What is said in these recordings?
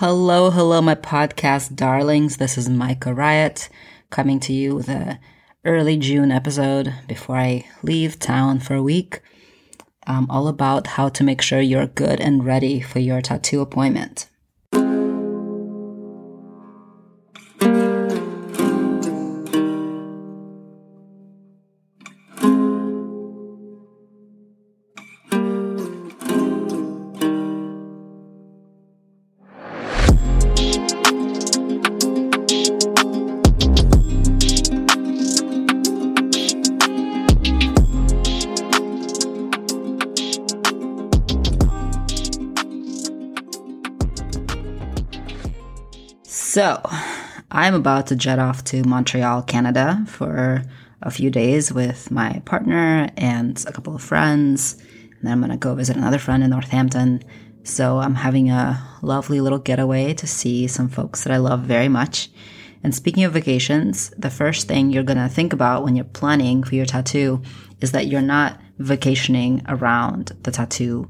Hello, hello, my podcast darlings. This is Micah Riot coming to you with a early June episode before I leave town for a week. Um, all about how to make sure you're good and ready for your tattoo appointment. So, I'm about to jet off to Montreal, Canada for a few days with my partner and a couple of friends. And then I'm going to go visit another friend in Northampton. So, I'm having a lovely little getaway to see some folks that I love very much. And speaking of vacations, the first thing you're going to think about when you're planning for your tattoo is that you're not vacationing around the tattoo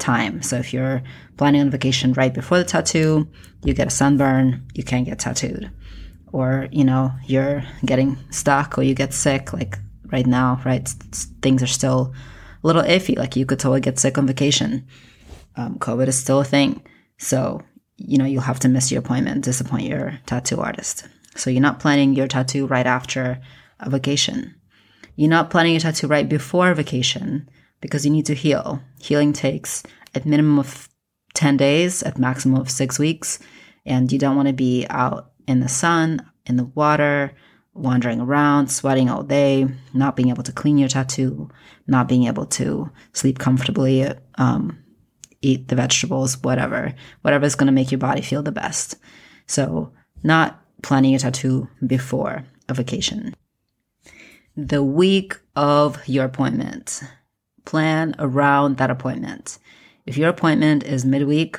time. So if you're planning on vacation right before the tattoo, you get a sunburn, you can't get tattooed. Or, you know, you're getting stuck or you get sick, like right now, right? Things are still a little iffy. Like you could totally get sick on vacation. Um, COVID is still a thing. So, you know, you'll have to miss your appointment, disappoint your tattoo artist. So you're not planning your tattoo right after a vacation. You're not planning your tattoo right before vacation because you need to heal. Healing takes at minimum of 10 days, at maximum of six weeks. And you don't want to be out in the sun, in the water, wandering around, sweating all day, not being able to clean your tattoo, not being able to sleep comfortably, um, eat the vegetables, whatever, whatever is going to make your body feel the best. So, not planning a tattoo before a vacation. The week of your appointment plan around that appointment. If your appointment is midweek,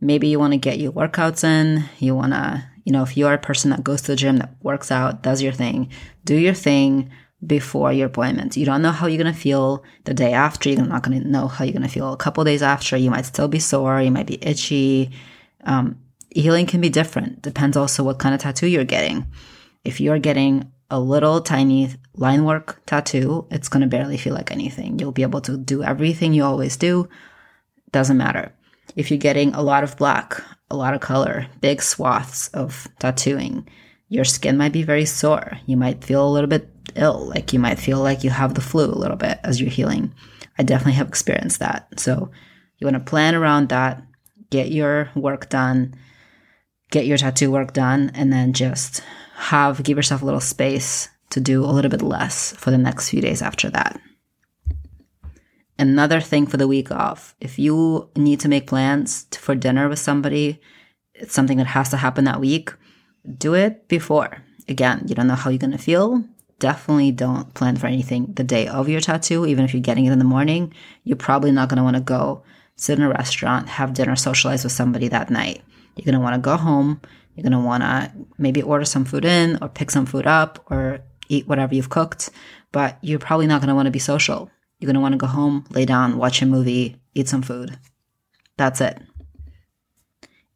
maybe you want to get your workouts in. You want to, you know, if you are a person that goes to the gym, that works out, does your thing, do your thing before your appointment. You don't know how you're going to feel the day after. You're not going to know how you're going to feel a couple days after. You might still be sore. You might be itchy. Um, healing can be different. Depends also what kind of tattoo you're getting. If you're getting a little tiny line work tattoo, it's going to barely feel like anything. You'll be able to do everything you always do. Doesn't matter. If you're getting a lot of black, a lot of color, big swaths of tattooing, your skin might be very sore. You might feel a little bit ill, like you might feel like you have the flu a little bit as you're healing. I definitely have experienced that. So you want to plan around that, get your work done, get your tattoo work done, and then just have give yourself a little space to do a little bit less for the next few days after that. Another thing for the week off, if you need to make plans for dinner with somebody, it's something that has to happen that week, do it before. Again, you don't know how you're going to feel. Definitely don't plan for anything the day of your tattoo, even if you're getting it in the morning. You're probably not going to want to go sit in a restaurant, have dinner, socialize with somebody that night. You're going to want to go home, you're going to want to maybe order some food in or pick some food up or eat whatever you've cooked, but you're probably not going to want to be social. You're going to want to go home, lay down, watch a movie, eat some food. That's it.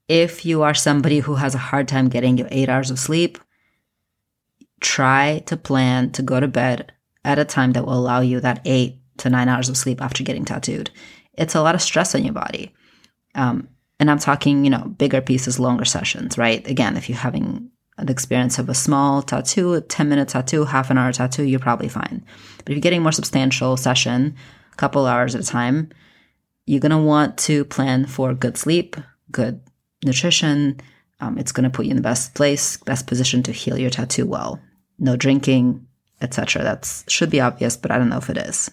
If you are somebody who has a hard time getting your eight hours of sleep, try to plan to go to bed at a time that will allow you that eight to nine hours of sleep after getting tattooed. It's a lot of stress on your body. Um, and I'm talking, you know, bigger pieces, longer sessions, right? Again, if you're having the experience of a small tattoo, a 10 minute tattoo, half an hour tattoo, you're probably fine. But if you're getting more substantial session, a couple hours at a time, you're going to want to plan for good sleep, good nutrition. Um, it's going to put you in the best place, best position to heal your tattoo well. No drinking, etc. That should be obvious, but I don't know if it is.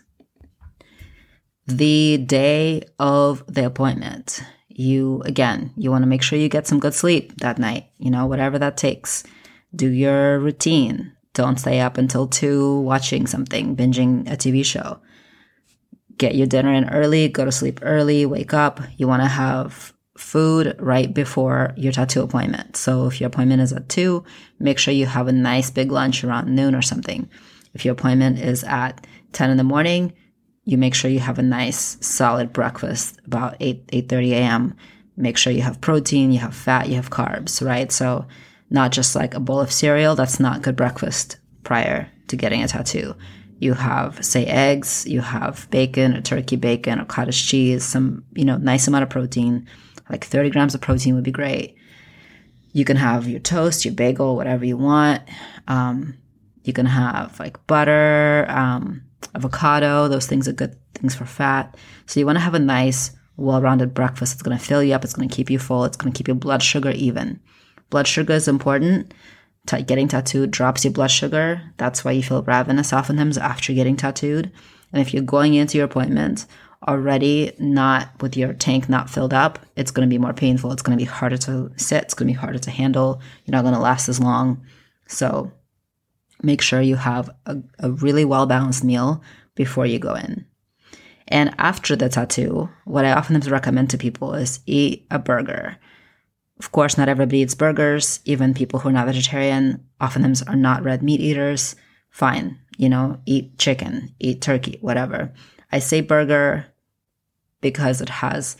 The day of the appointment you again you want to make sure you get some good sleep that night you know whatever that takes. Do your routine. Don't stay up until 2 watching something binging a tv show. Get your dinner in early go to sleep early wake up. You want to have food right before your tattoo appointment. So if your appointment is at 2 make sure you have a nice big lunch around noon or something. If your appointment is at 10 in the morning you make sure you have a nice solid breakfast about 8 8:30 a.m. make sure you have protein, you have fat, you have carbs, right? So not just like a bowl of cereal. That's not good breakfast prior to getting a tattoo. You have, say, eggs, you have bacon, a turkey bacon, or cottage cheese, some, you know, nice amount of protein. Like 30 grams of protein would be great. You can have your toast, your bagel, whatever you want. Um, you can have like butter, um, avocado. Those things are good things for fat. So you want to have a nice, well-rounded breakfast. It's going to fill you up. It's going to keep you full. It's going to keep your blood sugar even. Blood sugar is important. T- getting tattooed drops your blood sugar. That's why you feel ravenous oftentimes after getting tattooed. And if you're going into your appointment already not with your tank not filled up, it's going to be more painful. It's going to be harder to sit. It's going to be harder to handle. You're not going to last as long. So make sure you have a, a really well balanced meal before you go in. And after the tattoo, what I often recommend to people is eat a burger. Of course, not everybody eats burgers. Even people who are not vegetarian oftentimes are not red meat eaters. Fine, you know, eat chicken, eat turkey, whatever. I say burger because it has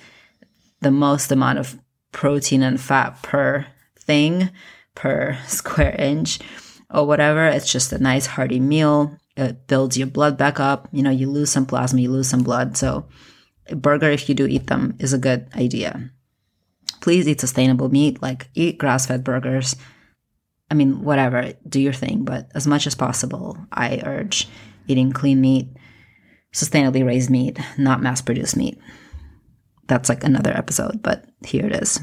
the most amount of protein and fat per thing, per square inch, or whatever. It's just a nice hearty meal. It builds your blood back up. You know, you lose some plasma, you lose some blood. So, a burger, if you do eat them, is a good idea please eat sustainable meat, like eat grass fed burgers. I mean, whatever, do your thing, but as much as possible, I urge eating clean meat, sustainably raised meat, not mass produced meat. That's like another episode, but here it is.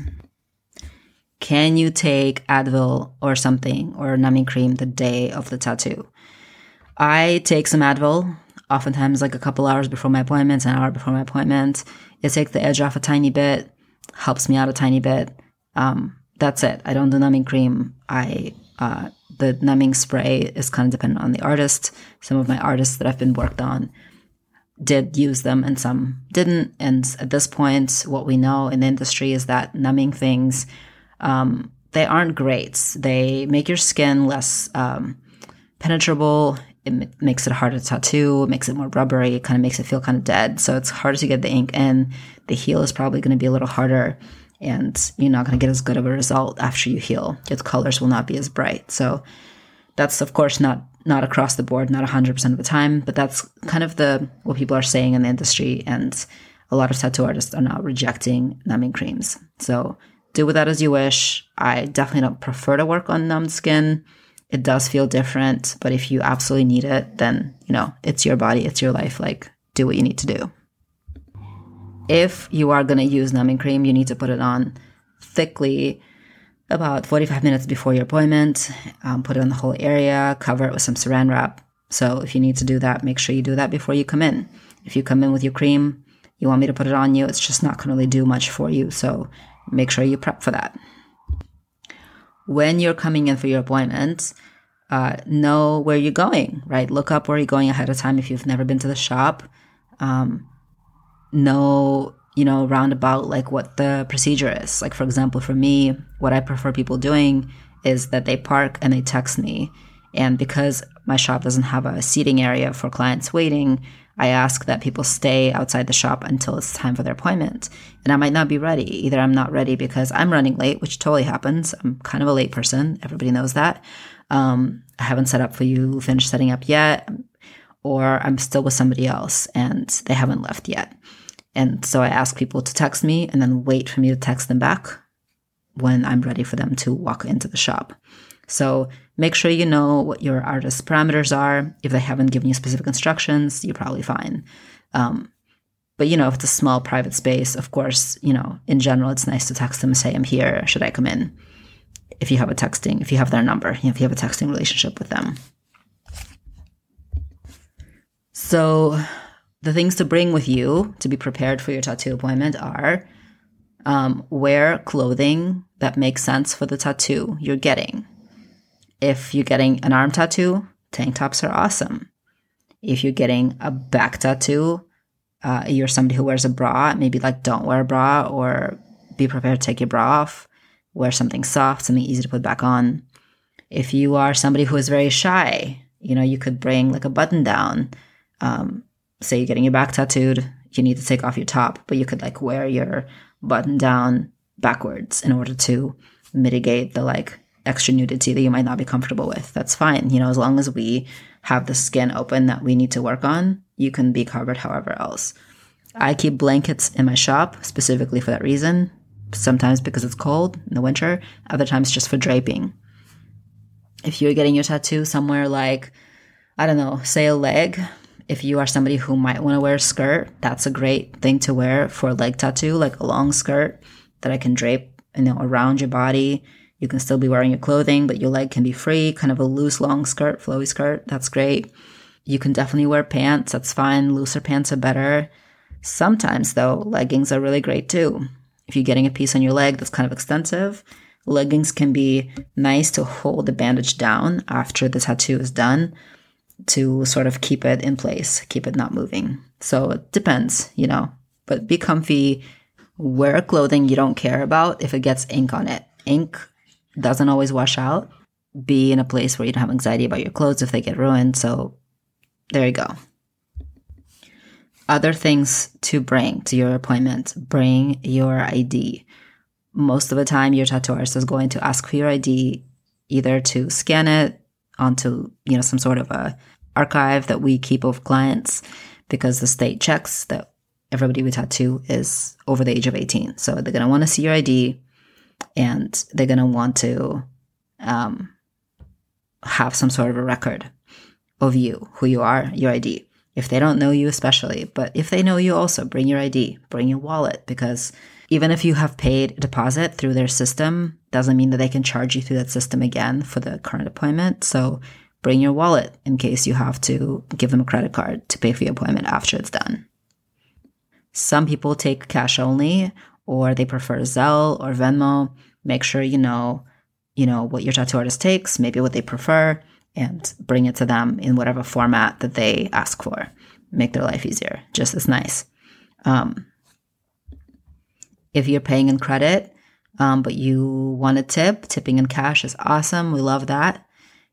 Can you take Advil or something or numbing cream the day of the tattoo? I take some Advil, oftentimes like a couple hours before my appointment, an hour before my appointment. It takes the edge off a tiny bit helps me out a tiny bit. Um, that's it. I don't do numbing cream. I uh, the numbing spray is kind of dependent on the artist. Some of my artists that I've been worked on did use them and some didn't. And at this point, what we know in the industry is that numbing things, um, they aren't great. They make your skin less um, penetrable. It m- makes it harder to tattoo. It makes it more rubbery. It kind of makes it feel kind of dead. So it's harder to get the ink in the heal is probably going to be a little harder and you're not going to get as good of a result after you heal. Your colors will not be as bright. So that's of course not not across the board, not 100% of the time, but that's kind of the what people are saying in the industry and a lot of tattoo artists are now rejecting numbing creams. So do with that as you wish. I definitely don't prefer to work on numbed skin. It does feel different, but if you absolutely need it, then, you know, it's your body, it's your life. Like, do what you need to do if you are going to use numbing cream, you need to put it on thickly about 45 minutes before your appointment. Um, put it on the whole area, cover it with some saran wrap. So if you need to do that, make sure you do that before you come in. If you come in with your cream, you want me to put it on you, it's just not going to really do much for you. So make sure you prep for that. When you're coming in for your appointment, uh, know where you're going, right? Look up where you're going ahead of time if you've never been to the shop. Um, know you know roundabout like what the procedure is like for example for me what i prefer people doing is that they park and they text me and because my shop doesn't have a seating area for clients waiting i ask that people stay outside the shop until it's time for their appointment. And i might not be ready. Either i'm not ready because i'm running late which totally happens. I'm kind of a late person. Everybody knows that. Um, i haven't set up for you finished setting up yet or i'm still with somebody else and they haven't left yet. And so I ask people to text me and then wait for me to text them back when I'm ready for them to walk into the shop. So make sure you know what your artist's parameters are. If they haven't given you specific instructions, you're probably fine. Um, but you know, if it's a small private space, of course, you know, in general, it's nice to text them and say, I'm here, should I come in? If you have a texting, if you have their number, if you have a texting relationship with them. So the things to bring with you to be prepared for your tattoo appointment are um, wear clothing that makes sense for the tattoo you're getting. If you're getting an arm tattoo, tank tops are awesome. If you're getting a back tattoo, uh, you're somebody who wears a bra, maybe like don't wear a bra or be prepared to take your bra off. Wear something soft, something easy to put back on. If you are somebody who is very shy, you know, you could bring like a button down. Um, say you're getting your back tattooed, you need to take off your top, but you could like wear your button down backwards in order to mitigate the like extra nudity that you might not be comfortable with. That's fine. You know, as long as we have the skin open that we need to work on, you can be covered however else. I keep blankets in my shop specifically for that reason. Sometimes because it's cold in the winter, other times just for draping. If you're getting your tattoo somewhere like, I don't know, say a leg, if you are somebody who might want to wear a skirt, that's a great thing to wear for a leg tattoo, like a long skirt that I can drape, you know, around your body. You can still be wearing your clothing, but your leg can be free, kind of a loose long skirt, flowy skirt. That's great. You can definitely wear pants. That's fine. Looser pants are better. Sometimes, though, leggings are really great too. If you're getting a piece on your leg that's kind of extensive, leggings can be nice to hold the bandage down after the tattoo is done to sort of keep it in place, keep it not moving. So it depends, you know, but be comfy. Wear clothing you don't care about if it gets ink on it. Ink doesn't always wash out. Be in a place where you don't have anxiety about your clothes if they get ruined. So there you go. Other things to bring to your appointment bring your ID. Most of the time, your tattooist is going to ask for your ID either to scan it onto you know some sort of a archive that we keep of clients because the state checks that everybody we tattoo is over the age of 18 so they're going to want to see your id and they're going to want to um, have some sort of a record of you who you are your id if they don't know you especially but if they know you also bring your id bring your wallet because even if you have paid deposit through their system doesn't mean that they can charge you through that system again for the current appointment. So bring your wallet in case you have to give them a credit card to pay for your appointment after it's done. Some people take cash only or they prefer zelle or venmo make sure you know you know what your tattoo artist takes maybe what they prefer and bring it to them in whatever format that they ask for. Make their life easier, just as nice. Um, if you're paying in credit, um, but you want a tip, tipping in cash is awesome. We love that.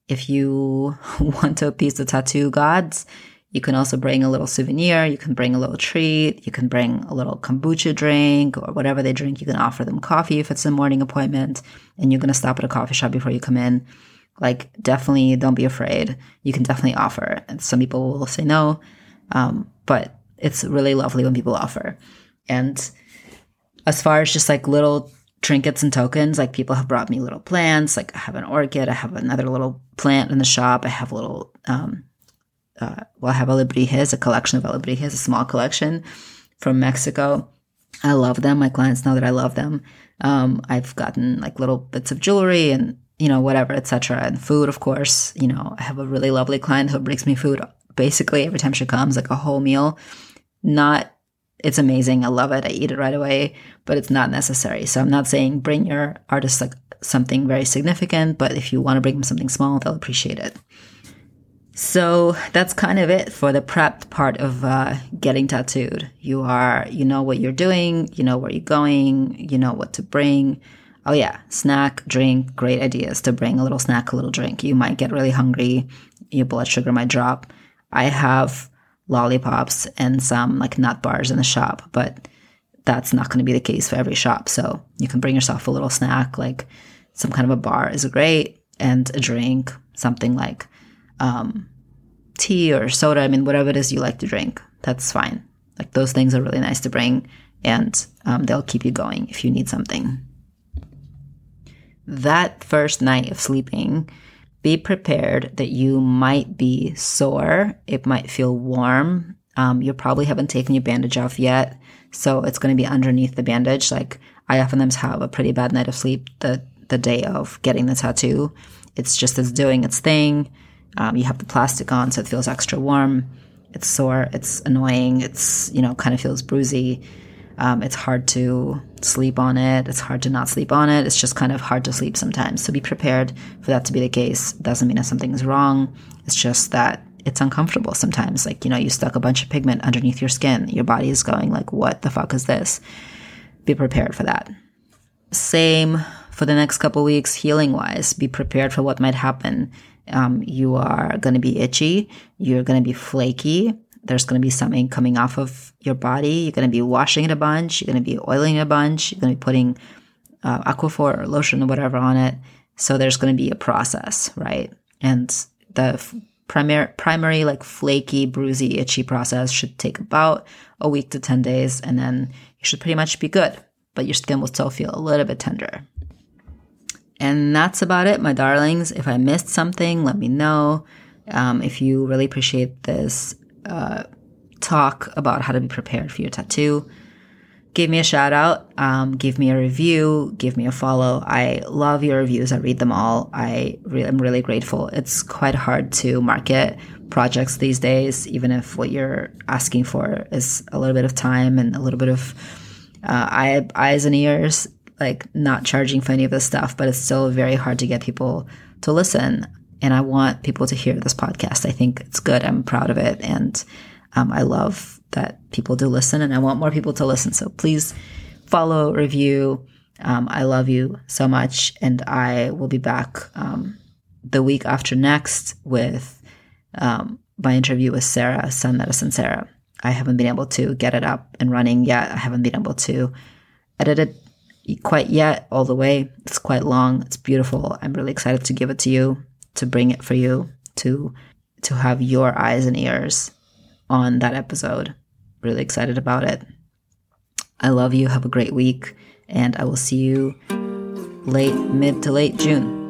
If you want to appease the tattoo gods, you can also bring a little souvenir. You can bring a little treat. You can bring a little kombucha drink or whatever they drink. You can offer them coffee if it's a morning appointment and you're going to stop at a coffee shop before you come in like definitely don't be afraid. You can definitely offer. And some people will say no, um, but it's really lovely when people offer. And as far as just like little trinkets and tokens, like people have brought me little plants. Like I have an orchid, I have another little plant in the shop. I have little, um, uh, well, I have alebrijes, a collection of alebrijes, a small collection from Mexico. I love them. My clients know that I love them. Um, I've gotten like little bits of jewelry and you know, whatever, etc. And food, of course. You know, I have a really lovely client who brings me food basically every time she comes, like a whole meal. Not, it's amazing. I love it. I eat it right away, but it's not necessary. So I'm not saying bring your artist like something very significant, but if you want to bring them something small, they'll appreciate it. So that's kind of it for the prepped part of uh, getting tattooed. You are, you know what you're doing, you know where you're going, you know what to bring Oh, yeah, snack, drink, great ideas to bring a little snack, a little drink. You might get really hungry, your blood sugar might drop. I have lollipops and some like nut bars in the shop, but that's not going to be the case for every shop. So you can bring yourself a little snack, like some kind of a bar is great, and a drink, something like um, tea or soda. I mean, whatever it is you like to drink, that's fine. Like those things are really nice to bring, and um, they'll keep you going if you need something that first night of sleeping, be prepared that you might be sore. It might feel warm. Um, you probably haven't taken your bandage off yet. So it's going to be underneath the bandage. Like I oftentimes have a pretty bad night of sleep the, the day of getting the tattoo. It's just it's doing its thing. Um, you have the plastic on, so it feels extra warm. It's sore. It's annoying. It's, you know, kind of feels bruisey. Um, it's hard to sleep on it. It's hard to not sleep on it. It's just kind of hard to sleep sometimes. So be prepared for that to be the case. Doesn't mean that something is wrong. It's just that it's uncomfortable sometimes. Like, you know, you stuck a bunch of pigment underneath your skin. Your body is going like, what the fuck is this? Be prepared for that. Same for the next couple weeks, healing wise. Be prepared for what might happen. Um, you are going to be itchy. You're going to be flaky there's going to be something coming off of your body. You're going to be washing it a bunch. You're going to be oiling it a bunch. You're going to be putting uh, Aquaphor or lotion or whatever on it. So there's going to be a process, right? And the f- primary, primary like flaky, bruisey, itchy process should take about a week to 10 days. And then you should pretty much be good, but your skin will still feel a little bit tender. And that's about it, my darlings. If I missed something, let me know. Um, if you really appreciate this uh, talk about how to be prepared for your tattoo, give me a shout out, um, give me a review, give me a follow. I love your reviews. I read them all. I re- I'm really grateful. It's quite hard to market projects these days, even if what you're asking for is a little bit of time and a little bit of uh, eye, eyes and ears, like not charging for any of this stuff, but it's still very hard to get people to listen. And I want people to hear this podcast. I think it's good. I'm proud of it. And um, I love that people do listen and I want more people to listen. So please follow, review. Um, I love you so much. And I will be back um, the week after next with um, my interview with Sarah, Sun Medicine Sarah. I haven't been able to get it up and running yet. I haven't been able to edit it quite yet all the way. It's quite long. It's beautiful. I'm really excited to give it to you, to bring it for you, to to have your eyes and ears on that episode. Really excited about it. I love you. Have a great week. And I will see you late, mid to late June.